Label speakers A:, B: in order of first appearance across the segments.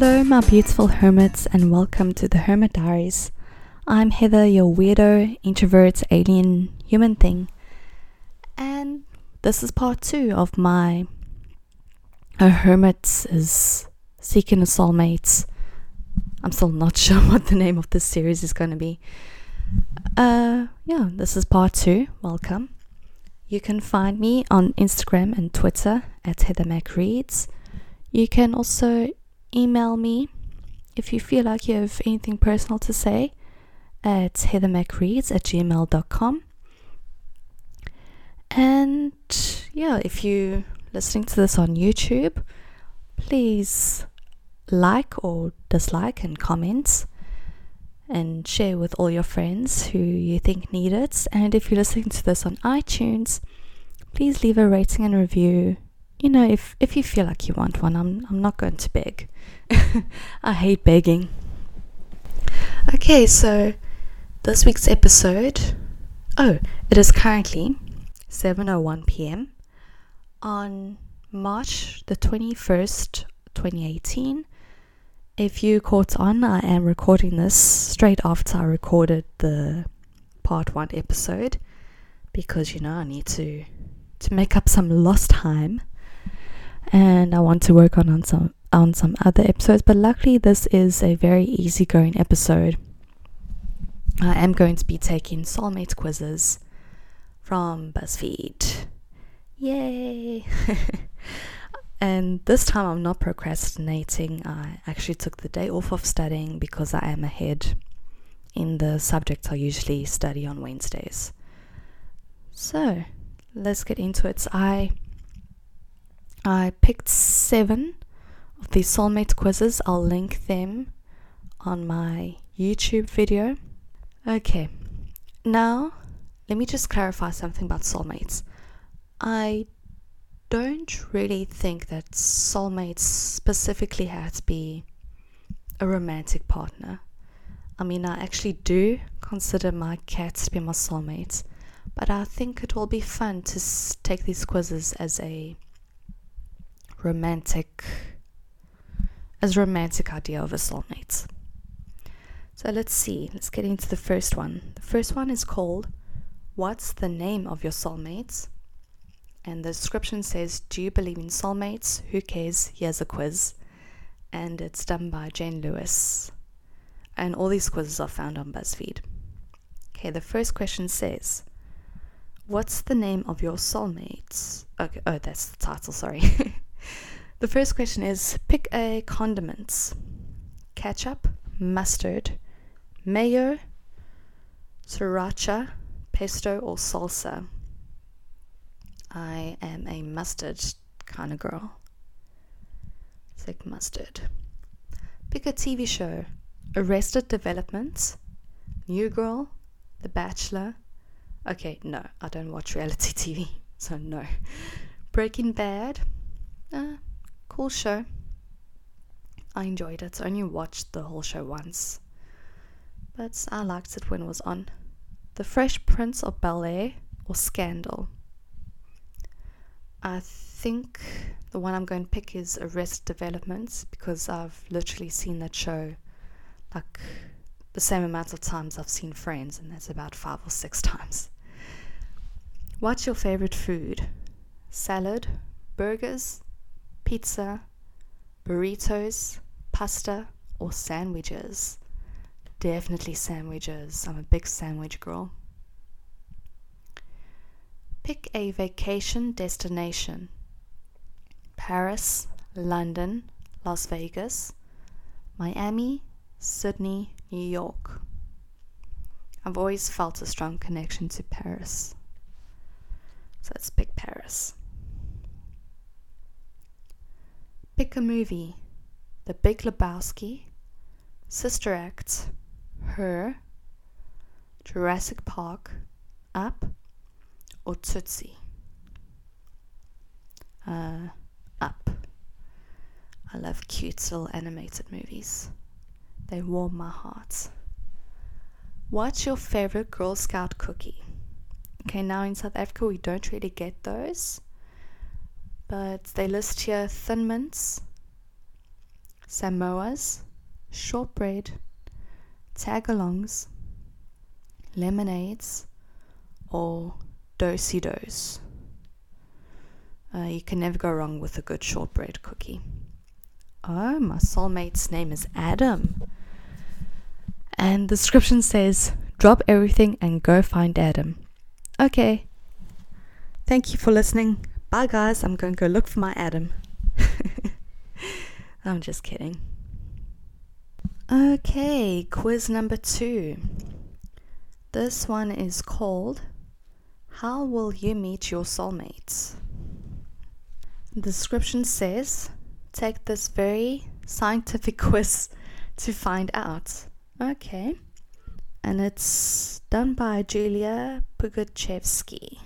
A: Hello, my beautiful hermits, and welcome to the Hermit Diaries. I'm Heather, your weirdo, introvert, alien, human thing, and this is part two of my A Hermit is Seeking a Soulmate. I'm still not sure what the name of this series is going to be. Uh, yeah, this is part two. Welcome. You can find me on Instagram and Twitter at Heather Mac Reads. You can also email me if you feel like you have anything personal to say at heathermacreads at gmail.com. And yeah, if you're listening to this on YouTube, please like or dislike and comment and share with all your friends who you think need it. And if you're listening to this on iTunes, please leave a rating and review. You know, if if you feel like you want one, I'm I'm not going to beg. I hate begging. Okay, so this week's episode. Oh, it is currently 7:01 p.m. on March the 21st, 2018. If you caught on, I am recording this straight after I recorded the part 1 episode because you know I need to to make up some lost time and I want to work on, on some on some other episodes, but luckily this is a very easygoing episode. I am going to be taking soulmate quizzes from BuzzFeed. Yay! and this time I'm not procrastinating. I actually took the day off of studying because I am ahead in the subject I usually study on Wednesdays. So, let's get into it. I I picked 7 of these soulmate quizzes. I'll link them on my YouTube video. Okay, now let me just clarify something about soulmates. I don't really think that soulmates specifically have to be a romantic partner. I mean, I actually do consider my cat to be my soulmate, but I think it will be fun to take these quizzes as a romantic as romantic idea of a soulmate. So let's see. Let's get into the first one. The first one is called What's the name of your soulmates? And the description says, Do you believe in soulmates? Who cares? Here's a quiz. And it's done by Jane Lewis. And all these quizzes are found on BuzzFeed. Okay, the first question says, What's the name of your soulmates? Okay, oh, that's the title, sorry. The first question is pick a condiments ketchup, mustard, mayo, sriracha, pesto, or salsa. I am a mustard kind of girl. Like mustard. Pick a TV show Arrested Development, New Girl, The Bachelor. Okay, no, I don't watch reality TV, so no. Breaking Bad. Uh, cool show. I enjoyed it. I only watched the whole show once, but I liked it when it was on. The Fresh Prince of Bel Air or Scandal. I think the one I'm going to pick is Arrested Development because I've literally seen that show like the same amount of times I've seen Friends, and that's about five or six times. What's your favorite food? Salad, burgers, pizza, burritos, pasta, or sandwiches? Definitely sandwiches. I'm a big sandwich girl. Pick a vacation destination Paris, London, Las Vegas, Miami, Sydney, New York. I've always felt a strong connection to Paris. So let's pick Paris. Pick a movie The Big Lebowski, Sister Act, Her, Jurassic Park, Up, or Tootsie. Uh, up. I love cute little animated movies. They warm my heart. What's your favorite Girl Scout cookie? Okay, now in South Africa we don't really get those but they list here Thin Mints, Samoas, shortbread, tagalongs, lemonades, or Do-si-dos. Uh, you can never go wrong with a good shortbread cookie. Oh, my soulmate's name is Adam. And the description says, drop everything and go find Adam. Okay. Thank you for listening. Bye, guys. I'm going to go look for my Adam. I'm just kidding. Okay, quiz number two. This one is called How Will You Meet Your Soulmates? The description says take this very scientific quiz to find out. Okay. And it's done by Julia Pugachevsky.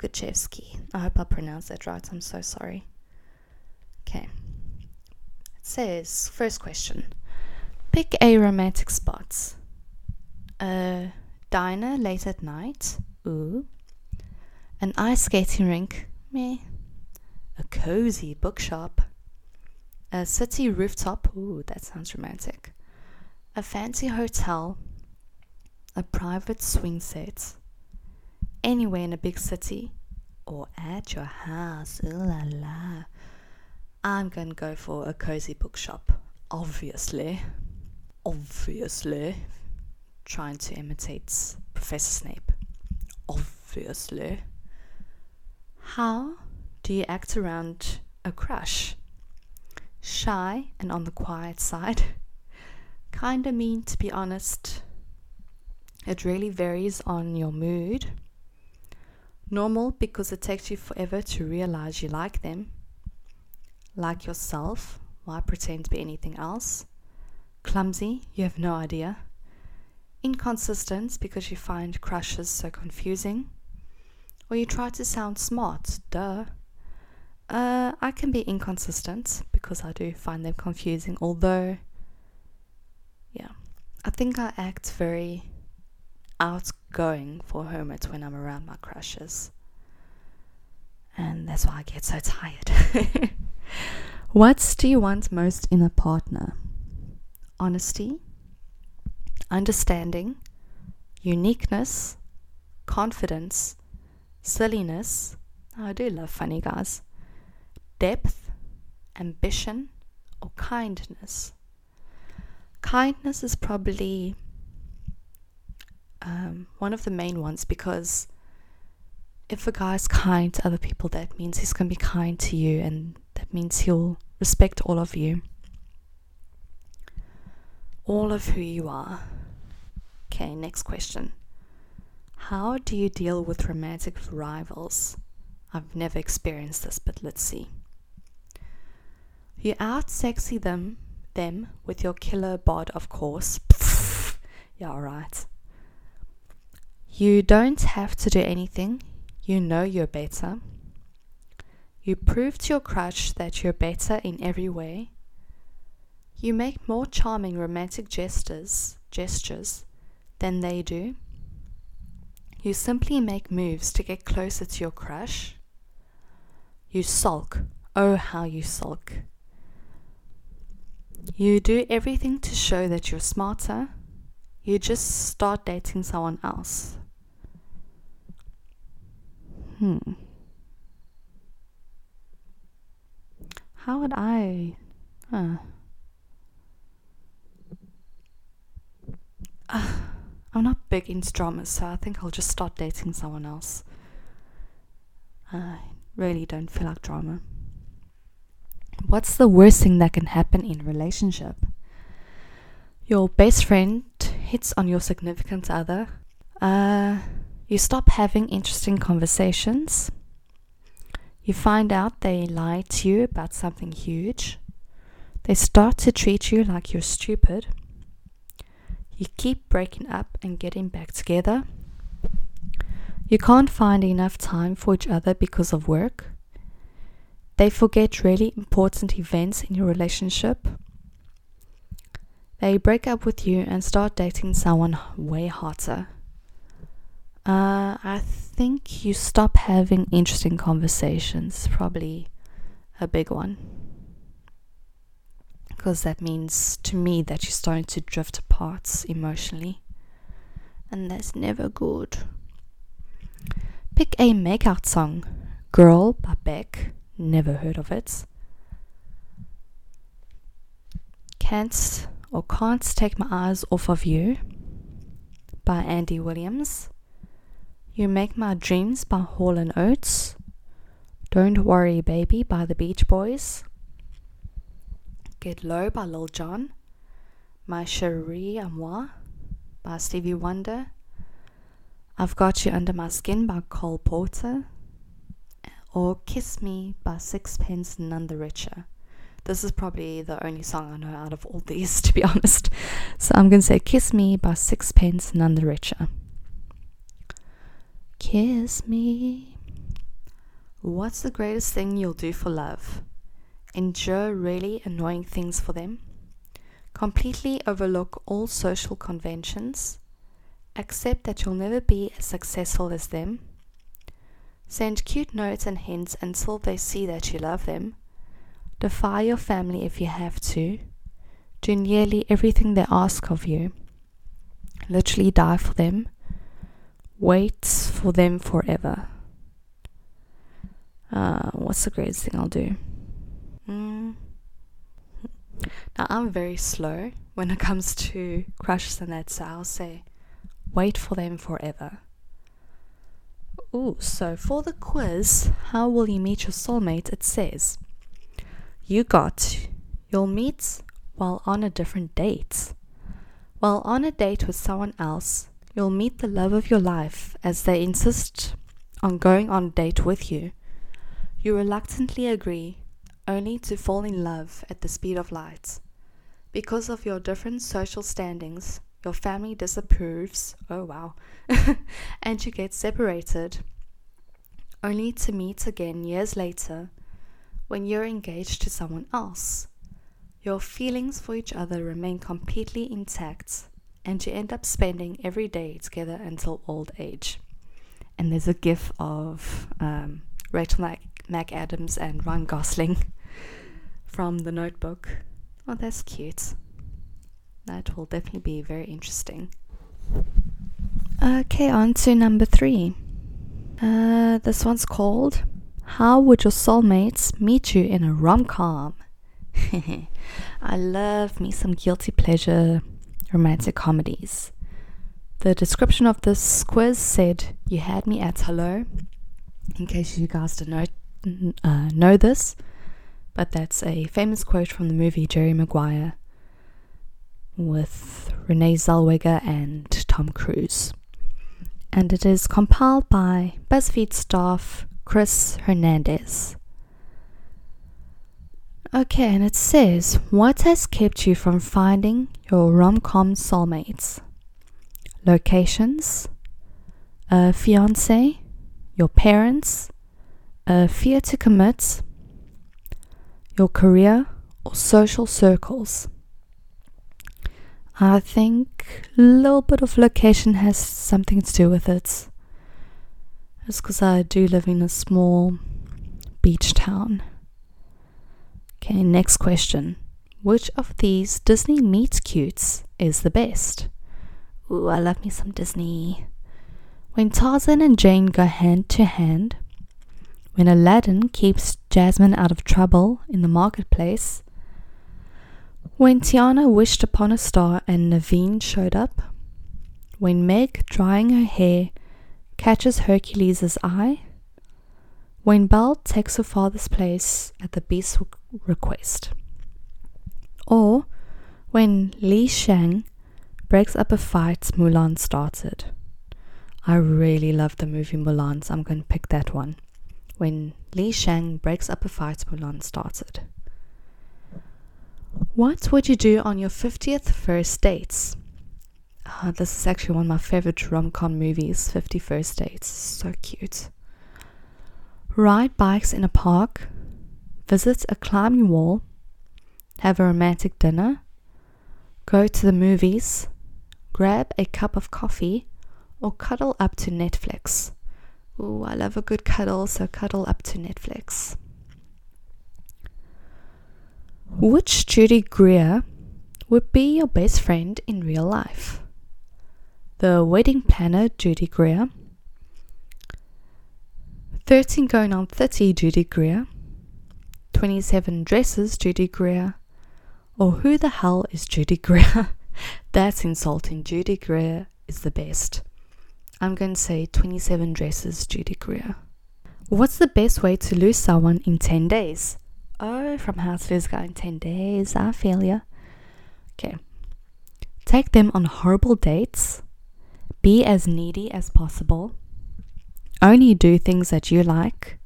A: Pugachevsky. I hope I pronounced that right. I'm so sorry. Okay. It says, first question Pick a romantic spot. A diner late at night. Ooh. An ice skating rink. Me a cozy bookshop, a city rooftop, ooh, that sounds romantic, a fancy hotel, a private swing set, anywhere in a big city, or at your house, ooh la la. I'm gonna go for a cozy bookshop, obviously. Obviously. Trying to imitate Professor Snape. Obviously. How do you act around a crush? Shy and on the quiet side? Kinda mean, to be honest. It really varies on your mood. Normal because it takes you forever to realize you like them. Like yourself, why pretend to be anything else? Clumsy, you have no idea. Inconsistent because you find crushes so confusing. Or you try to sound smart, duh. Uh, I can be inconsistent because I do find them confusing, although, yeah, I think I act very outgoing for hermit when I'm around my crushes. And that's why I get so tired. what do you want most in a partner? Honesty, understanding, uniqueness, confidence, silliness. I do love funny guys depth, ambition, or kindness. Kindness is probably um, one of the main ones because if a guy's kind to other people, that means he's going to be kind to you, and that means he'll respect all of you, all of who you are. Okay, next question. How do you deal with romantic rivals? I've never experienced this, but let's see. You out sexy them them with your killer bod, of course. yeah, right. You don't have to do anything. You know you're better. You prove to your crush that you're better in every way. You make more charming romantic gestures, gestures than they do. You simply make moves to get closer to your crush. You sulk. Oh, how you sulk. You do everything to show that you're smarter. You just start dating someone else. Hmm. How would I? Huh. Uh, I'm not big into dramas, so I think I'll just start dating someone else. I really don't feel like drama. What's the worst thing that can happen in a relationship? Your best friend hits on your significant other. Uh, you stop having interesting conversations. You find out they lied to you about something huge. They start to treat you like you're stupid. You keep breaking up and getting back together. You can't find enough time for each other because of work. They forget really important events in your relationship. They break up with you and start dating someone way hotter. Uh, I think you stop having interesting conversations. Probably a big one. because that means to me that you're starting to drift apart emotionally. And that's never good. Pick a makeout song. Girl by Beck. Never heard of it. Can't or Can't Take My Eyes Off of You by Andy Williams. You Make My Dreams by Hall and Oates. Don't Worry Baby by the Beach Boys. Get Low by Lil Jon. My Cherie Amour by Stevie Wonder. I've Got You Under My Skin by Cole Porter. Or Kiss Me by Sixpence None the Richer. This is probably the only song I know out of all these, to be honest. So I'm going to say Kiss Me by Sixpence None the Richer. Kiss me. What's the greatest thing you'll do for love? endure really annoying things for them, completely overlook all social conventions, accept that you'll never be as successful as them, send cute notes and hints until they see that you love them, defy your family if you have to, do nearly everything they ask of you, literally die for them, wait for them forever. Uh, what's the greatest thing I'll do? Mm. Now, I'm very slow when it comes to crushes and that, so I'll say wait for them forever. Ooh, so for the quiz, how will you meet your soulmate? It says you got you'll meet while on a different date. While on a date with someone else, you'll meet the love of your life as they insist on going on a date with you. You reluctantly agree only to fall in love at the speed of light. Because of your different social standings, your family disapproves, oh wow, and you get separated, only to meet again years later when you're engaged to someone else. Your feelings for each other remain completely intact, and you end up spending every day together until old age. And there's a gif of um, Rachel Mac- McAdams and Ryan Gosling from the notebook. Oh, that's cute. That will definitely be very interesting. Okay, on to number three. Uh, this one's called How Would Your Soulmates Meet You in a Rom Com? I love me some guilty pleasure romantic comedies. The description of this quiz said, You had me at hello. In case you guys don't know, uh, know this, but that's a famous quote from the movie Jerry Maguire with Renee Zellweger and Tom Cruise. And it is compiled by BuzzFeed staff Chris Hernandez. Okay, and it says, What has kept you from finding your rom com soulmates? Locations, a fiance, your parents, a fear to commit, your career, or social circles. I think a little bit of location has something to do with it. It's because I do live in a small beach town. Okay, next question. Which of these Disney meet cutes is the best? Ooh, I love me some Disney. When Tarzan and Jane go hand to hand, when Aladdin keeps Jasmine out of trouble in the marketplace, when Tiana wished upon a star and Naveen showed up, when Meg, drying her hair, catches Hercules' eye, when Belle takes her father's place at the beast's request, or when Li Shang breaks up a fight Mulan started. I really love the movie Mulan, so I'm going to pick that one when Li Shang breaks up a fight Mulan started. What would you do on your 50th first dates? Uh, this is actually one of my favorite rom com movies, 50 First Dates. So cute. Ride bikes in a park, visit a climbing wall, have a romantic dinner, go to the movies, grab a cup of coffee, or cuddle up to Netflix. Ooh, I love a good cuddle, so cuddle up to Netflix. Which Judy Greer would be your best friend in real life? The wedding planner, Judy Greer. 13 going on 30, Judy Greer. 27 dresses, Judy Greer. Or who the hell is Judy Greer? That's insulting. Judy Greer is the best. I'm going to say 27 dresses, Judy Greer. What's the best way to lose someone in 10 days? Oh, from how to lose a guy in 10 days. I feel ya. Okay. Take them on horrible dates. Be as needy as possible. Only do things that you like.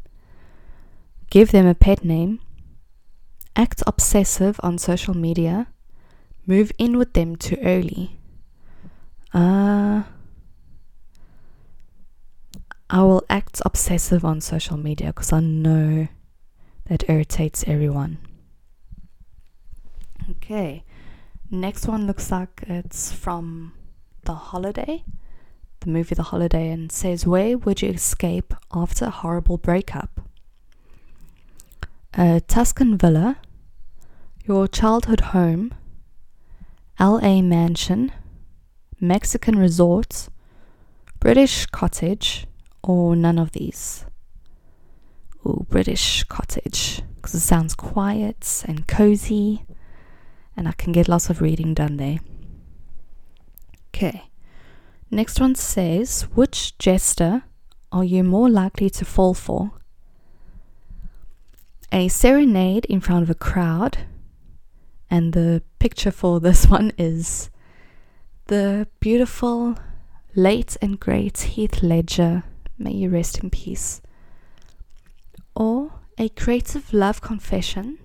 A: Give them a pet name. Act obsessive on social media. Move in with them too early. Uh, I will act obsessive on social media because I know that irritates everyone. Okay, next one looks like it's from The Holiday, the movie The Holiday, and says, Where would you escape after a horrible breakup? A Tuscan villa, your childhood home, LA mansion, Mexican resort, British cottage, or none of these. Ooh, British cottage, because it sounds quiet and cozy, and I can get lots of reading done there. Okay, next one says, Which jester are you more likely to fall for? A serenade in front of a crowd, and the picture for this one is the beautiful, late and great Heath Ledger. May you rest in peace or a creative love confession,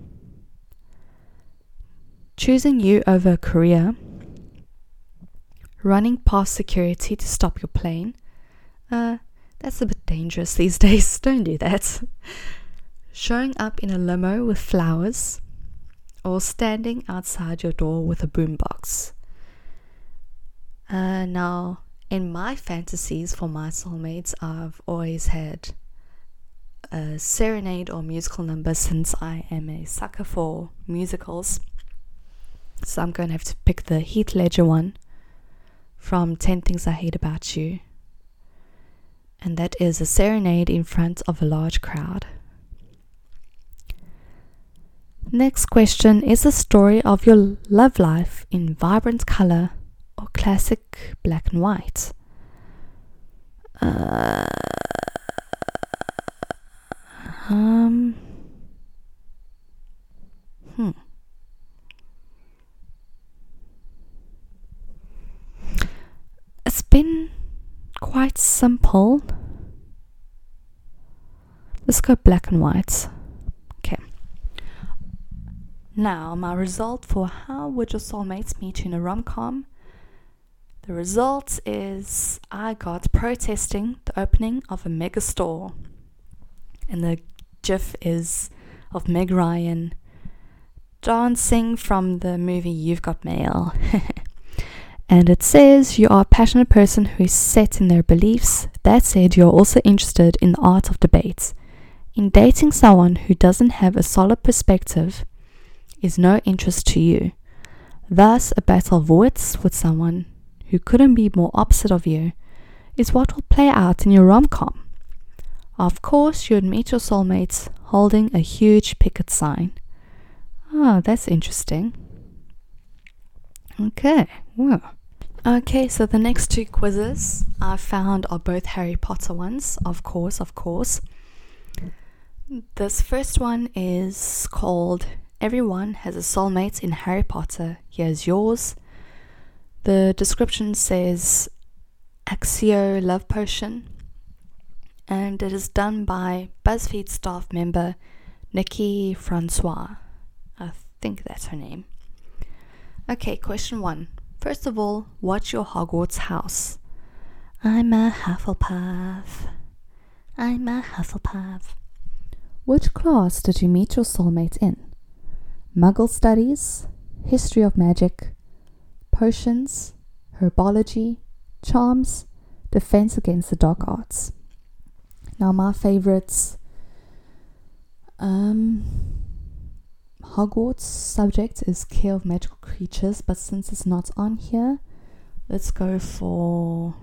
A: choosing you over a career, running past security to stop your plane. Uh, that's a bit dangerous these days. Don't do that. Showing up in a limo with flowers, or standing outside your door with a boombox. Uh, now, in my fantasies for my soulmates, I've always had a serenade or musical number since I am a sucker for musicals. So I'm going to have to pick the Heath Ledger one from 10 Things I Hate About You. And that is a serenade in front of a large crowd. Next question Is the story of your love life in vibrant color or classic black and white? Uh, um. Hmm. It's been quite simple. Let's go black and white. Okay. Now, my result for how would your soulmates meet you in a rom com? The result is I got protesting the opening of a mega store. And the GIF is of Meg Ryan dancing from the movie You've Got Mail. and it says you are a passionate person who is set in their beliefs. That said, you're also interested in the art of debate. In dating someone who doesn't have a solid perspective is no interest to you. Thus, a battle of wits with someone who couldn't be more opposite of you is what will play out in your rom com. Of course, you'd meet your soulmates holding a huge picket sign. Oh, that's interesting. Okay, well. Okay, so the next two quizzes I found are both Harry Potter ones, of course, of course. This first one is called Everyone Has a Soulmate in Harry Potter. Here's yours. The description says Accio Love Potion and it is done by BuzzFeed staff member Nikki Francois. I think that's her name. Okay, question one. First of all, what's your Hogwarts house? I'm a Hufflepuff. I'm a Hufflepuff. Which class did you meet your soulmate in? Muggle Studies, History of Magic, Potions, Herbology, Charms, Defense Against the Dark Arts. Now, my favorites um, Hogwarts subject is care of magical creatures, but since it's not on here, let's go for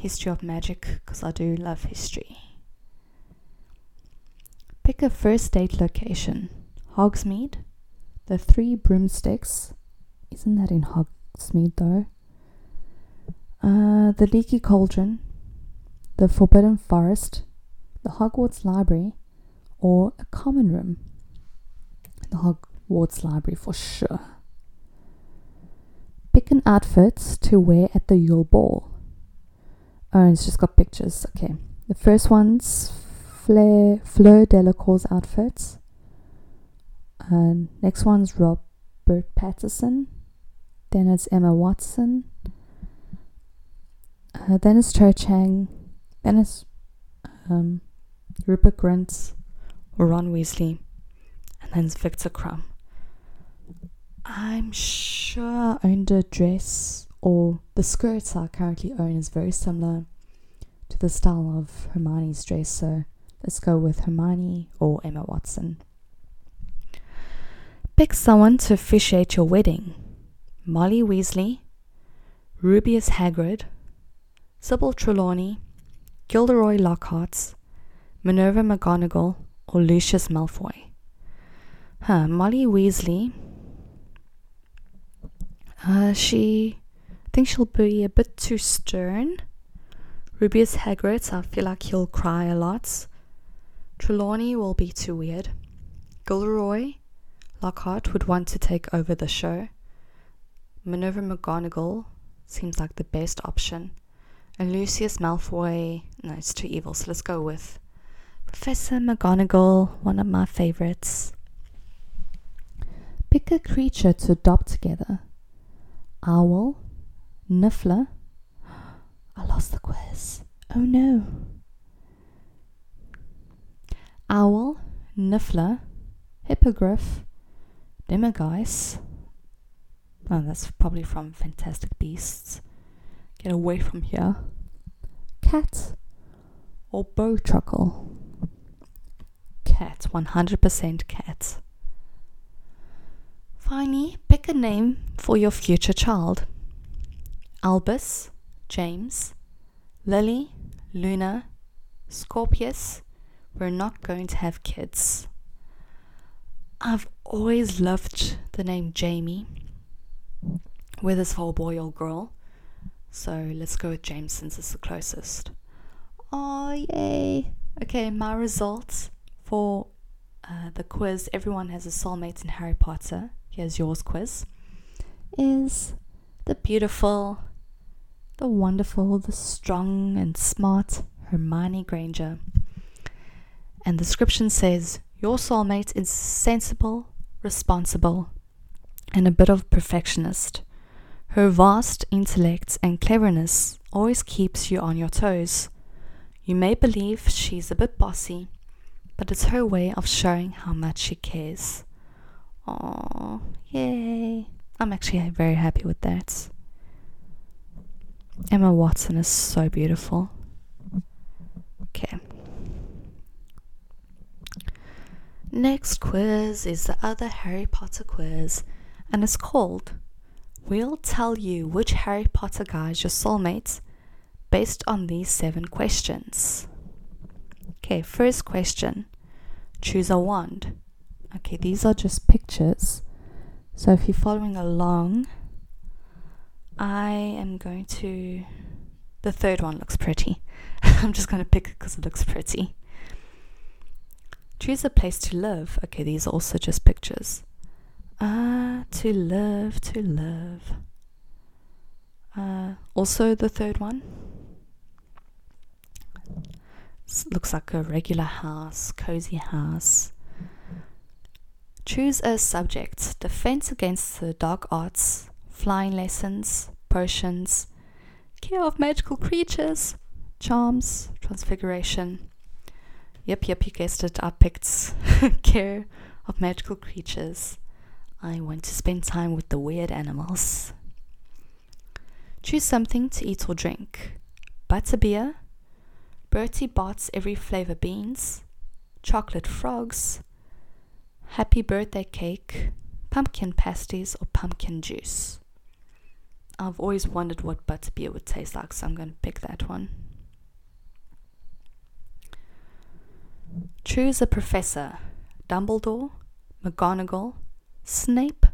A: history of magic because I do love history. Pick a first date location Hogsmeade, the Three Broomsticks. Isn't that in Hogsmeade though? Uh, the Leaky Cauldron, the Forbidden Forest, the Hogwarts Library, or a common room. The Hogwarts Library for sure. Pick an outfit to wear at the Yule Ball. Oh, it's just got pictures. Okay. The first one's Fleur, Fleur Delacour's outfits. And next one's Robert Pattinson. Then it's Emma Watson. Uh, then it's Cho Chang. Then it's um, Rupert Grint or Ron Weasley. It's Viktor Krum. I'm sure owned a dress or the skirts I currently own is very similar to the style of Hermione's dress, so let's go with Hermione or Emma Watson. Pick someone to officiate your wedding Molly Weasley, Rubeus Hagrid, Sybil Trelawney, Gilderoy Lockhart, Minerva McGonagall, or Lucius Malfoy. Huh, Molly Weasley. Uh, she think she'll be a bit too stern. Rubeus Hagrid, I feel like he'll cry a lot. Trelawney will be too weird. Gilderoy Lockhart would want to take over the show. Minerva McGonagall seems like the best option. And Lucius Malfoy, no, it's too evil, so let's go with Professor McGonagall, one of my favorites. Pick a creature to adopt together. Owl, Niffler. I lost the quiz. Oh no. Owl, Niffler, Hippogriff, Demiguise. Oh, that's probably from Fantastic Beasts. Get away from here. Cat or Bowtruckle? Cat, 100% cat. Finally, pick a name for your future child. Albus, James, Lily, Luna, Scorpius, we're not going to have kids. I've always loved the name Jamie, whether it's for boy or girl. So let's go with James since it's the closest. Oh, yay! Okay, my results for uh, the quiz Everyone has a soulmate in Harry Potter. Here's yours quiz. Is the beautiful the wonderful, the strong and smart Hermione Granger. And the description says, Your soulmate is sensible, responsible, and a bit of perfectionist. Her vast intellect and cleverness always keeps you on your toes. You may believe she's a bit bossy, but it's her way of showing how much she cares. Oh, yay! I'm actually very happy with that. Emma Watson is so beautiful. Okay. Next quiz is the other Harry Potter quiz, and it's called We'll Tell You Which Harry Potter Guy is Your Soulmate based on these seven questions. Okay, first question Choose a wand. Okay, these are just pictures. So if you're following along, I am going to. The third one looks pretty. I'm just going to pick it because it looks pretty. Choose a place to live. Okay, these are also just pictures. Ah, to live, to live. Uh, also, the third one. This looks like a regular house, cozy house. Choose a subject defense against the dark arts, flying lessons, potions, care of magical creatures, charms, transfiguration. Yep, yep, you guessed it. I picked care of magical creatures. I want to spend time with the weird animals. Choose something to eat or drink. Butterbeer, Bertie Bott's every flavor beans, chocolate frogs, happy birthday cake, pumpkin pasties, or pumpkin juice. I've always wondered what butterbeer would taste like, so I'm going to pick that one. Choose a professor Dumbledore, McGonagall, Snape,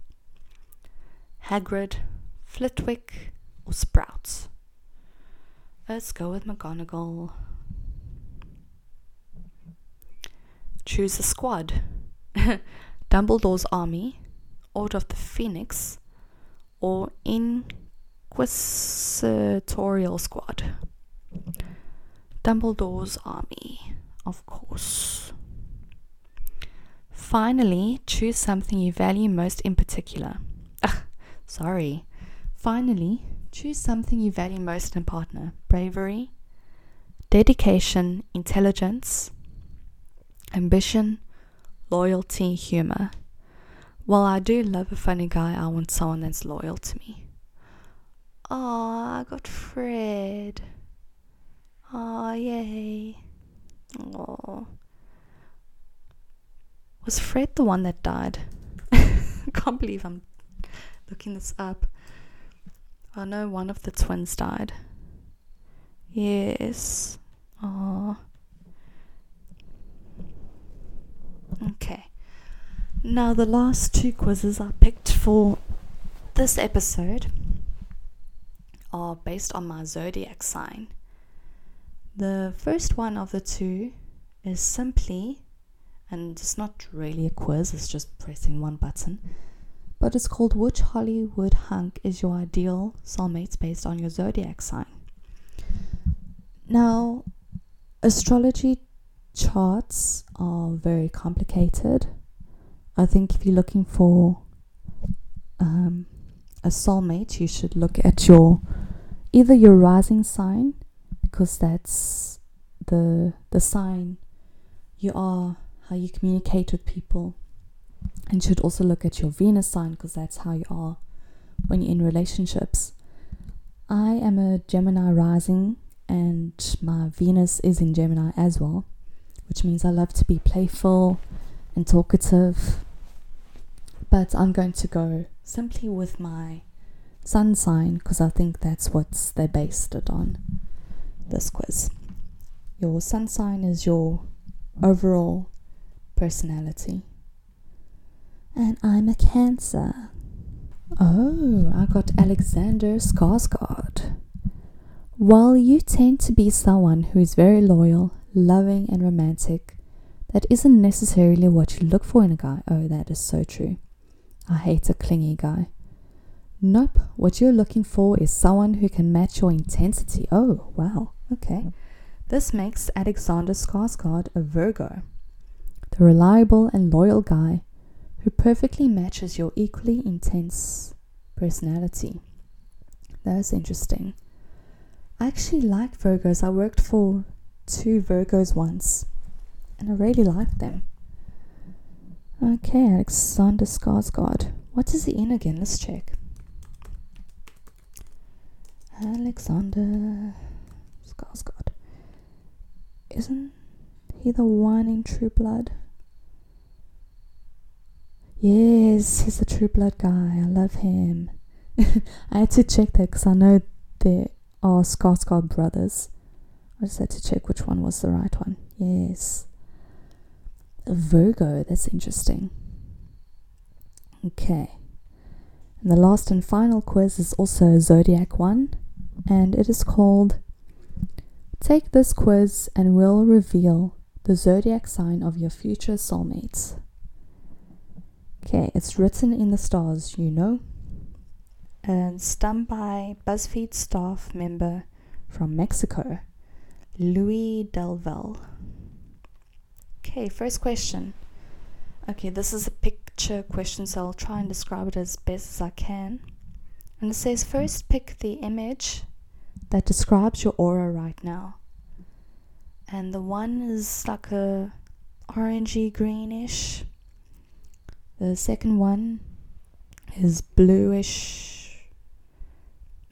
A: Hagrid, Flitwick, or Sprouts. Let's go with McGonagall. Choose a squad Dumbledore's Army, Order of the Phoenix, or Inquisitorial Squad. Dumbledore's Army, of course. Finally, choose something you value most in particular. Ugh, sorry. Finally, choose something you value most in a partner bravery, dedication, intelligence, ambition, loyalty, humor. While I do love a funny guy, I want someone that's loyal to me. Oh, I got Fred. Oh, yay. Oh. Was Fred the one that died? I can't believe I'm looking this up. I know one of the twins died. Yes. Oh. Okay. Now, the last two quizzes I picked for this episode are based on my zodiac sign. The first one of the two is simply, and it's not really a quiz, it's just pressing one button, but it's called Which Hollywood Hunk is Your Ideal Soulmate based on your zodiac sign. Now, astrology charts are very complicated. I think if you're looking for um, a soulmate, you should look at your either your rising sign because that's the the sign you are, how you communicate with people, and should also look at your Venus sign because that's how you are when you're in relationships. I am a Gemini rising, and my Venus is in Gemini as well which means I love to be playful and talkative. But I'm going to go simply with my sun sign because I think that's what they based it on this quiz. Your sun sign is your overall personality. And I'm a Cancer. Oh, I got Alexander Skarsgård. While you tend to be someone who is very loyal loving, and romantic, that isn't necessarily what you look for in a guy. Oh, that is so true. I hate a clingy guy. Nope, what you're looking for is someone who can match your intensity. Oh, wow, okay. This makes Alexander Skarsgård a Virgo, the reliable and loyal guy who perfectly matches your equally intense personality. That's interesting. I actually like Virgos. I worked for two Virgos once, and I really liked them. Okay, Alexander Skarsgård. What is he in again? Let's check. Alexander Skarsgård. Isn't he the one in True Blood? Yes, he's a True Blood guy. I love him. I had to check that because I know there are Skarsgård brothers. I just had to check which one was the right one. Yes. Virgo, that's interesting. Okay. And the last and final quiz is also zodiac one, and it is called Take this quiz and we'll reveal the zodiac sign of your future soulmates. Okay, it's written in the stars, you know. And done by BuzzFeed staff member from Mexico. Louis Delval. Okay, first question. Okay, this is a picture question, so I'll try and describe it as best as I can. And it says first pick the image that describes your aura right now. And the one is like a orangey greenish. The second one is bluish,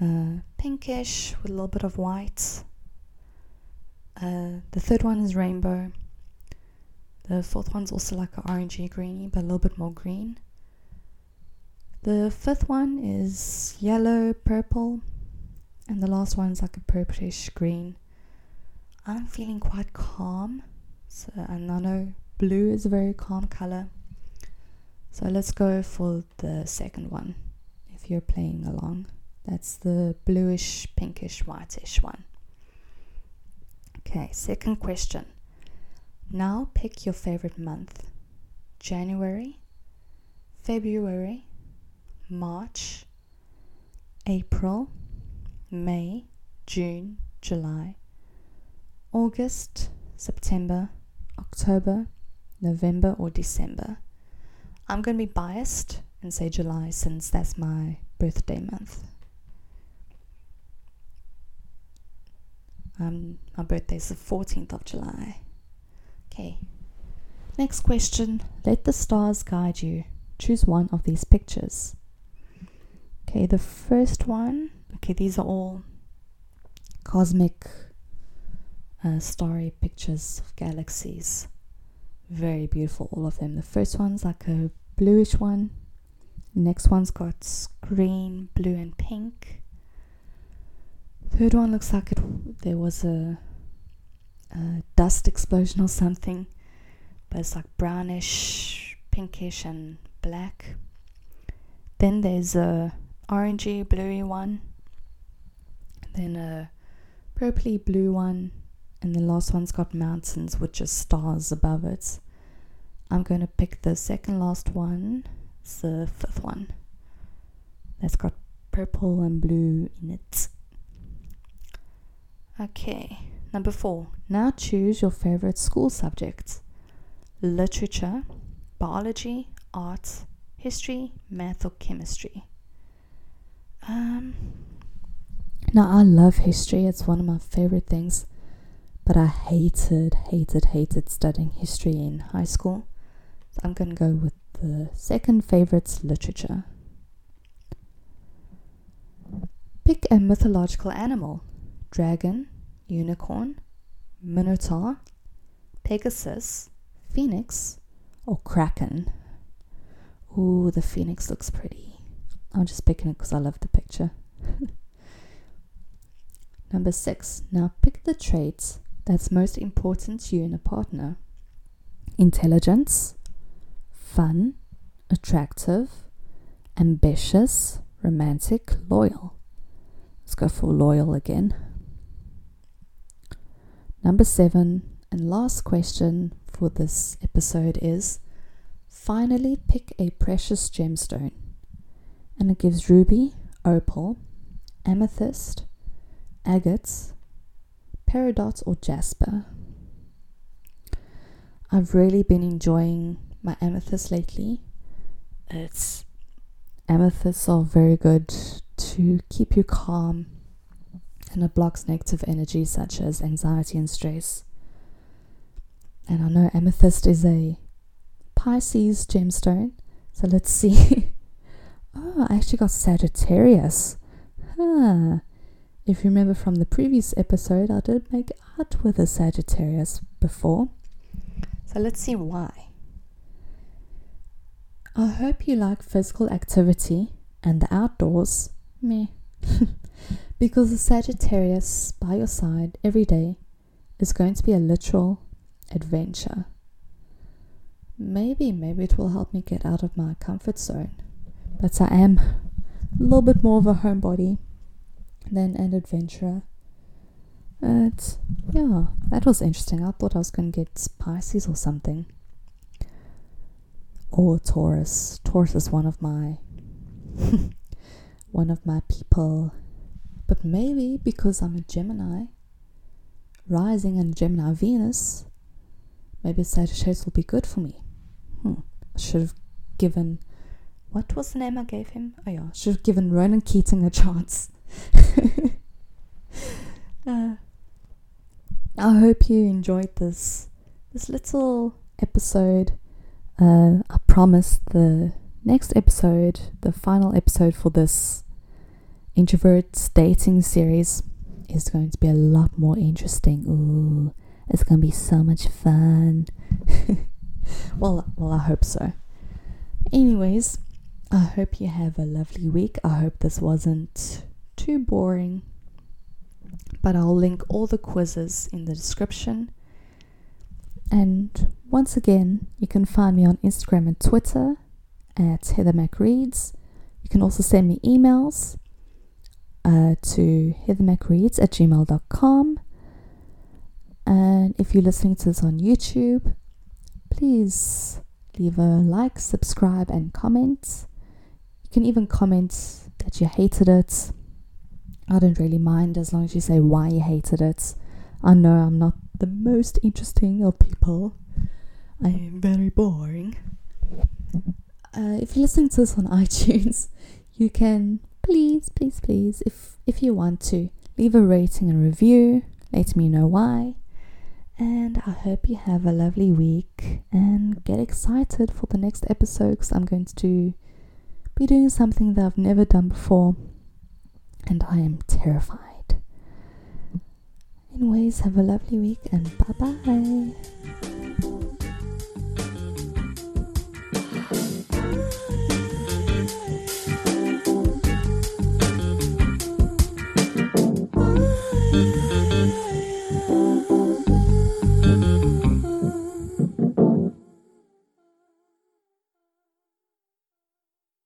A: uh, pinkish with a little bit of white. Uh, the third one is rainbow. The fourth one's also like an orangey greeny, but a little bit more green. The fifth one is yellow, purple, and the last one's like a purplish green. I'm feeling quite calm, so and I know blue is a very calm color. So let's go for the second one if you're playing along. That's the bluish, pinkish, whitish one. Okay, second question. Now pick your favorite month January, February, March, April, May, June, July, August, September, October, November, or December. I'm going to be biased and say July since that's my birthday month. Um, my birthday is the 14th of July. Okay. Next question. Let the stars guide you. Choose one of these pictures. Okay, the first one. Okay, these are all cosmic, uh, starry pictures of galaxies. Very beautiful, all of them. The first one's like a bluish one. next one's got green, blue, and pink. Third one looks like it. There was a, a dust explosion or something, but it's like brownish, pinkish, and black. Then there's a orangey, bluey one, then a purpley blue one, and the last one's got mountains which are stars above it. I'm going to pick the second last one. It's the fifth one. That's got purple and blue in it. Okay, number four. Now choose your favorite school subjects literature, biology, art, history, math, or chemistry. Um, now, I love history, it's one of my favorite things, but I hated, hated, hated studying history in high school. So I'm going to go with the second favorite's literature. Pick a mythological animal dragon, unicorn, minotaur, pegasus, phoenix, or kraken. Ooh, the phoenix looks pretty. I'm just picking it because I love the picture. Number six. Now pick the traits that's most important to you in a partner intelligence, fun, attractive, ambitious, romantic, loyal. Let's go for loyal again. Number seven and last question for this episode is finally pick a precious gemstone and it gives ruby, opal, amethyst, agates, peridot, or jasper. I've really been enjoying my amethyst lately. It's amethysts are very good to keep you calm and it blocks negative energy such as anxiety and stress. And I know amethyst is a Pisces gemstone, so let's see Oh, I actually got Sagittarius. Huh. If you remember from the previous episode, I did make art with a Sagittarius before. So let's see why. I hope you like physical activity and the outdoors. Me. because the Sagittarius by your side every day is going to be a literal adventure. Maybe, maybe it will help me get out of my comfort zone but I am a little bit more of a homebody than an adventurer. But yeah, that was interesting. I thought I was going to get Pisces or something. Or Taurus. Taurus is one of my one of my people. But maybe because I'm a Gemini, rising and Gemini Venus, maybe Sagittarius will be good for me. Hmm. I should have given what was the name I gave him? Oh yeah, should have given Ronan Keating a chance. uh, I hope you enjoyed this this little episode. Uh, I promise the next episode, the final episode for this introverts dating series, is going to be a lot more interesting. Ooh, it's gonna be so much fun. Well, well, I hope so. Anyways, I hope you have a lovely week. I hope this wasn't too boring. But I'll link all the quizzes in the description. And once again, you can find me on Instagram and Twitter at Heather MacReads. You can also send me emails uh, to heathermacreads at gmail.com. And if you're listening to this on YouTube, please leave a like, subscribe, and comment. You can even comment that you hated it. I don't really mind as long as you say why you hated it. I know I'm not the most interesting of people. I am very boring. Uh, if you're listening to this on iTunes, you can please, please, please, if if you want to, leave a rating and review. Let me know why. And I hope you have a lovely week and get excited for the next episode because I'm going to be doing something that I've never done before and I am terrified. Anyways, have a lovely week and bye bye.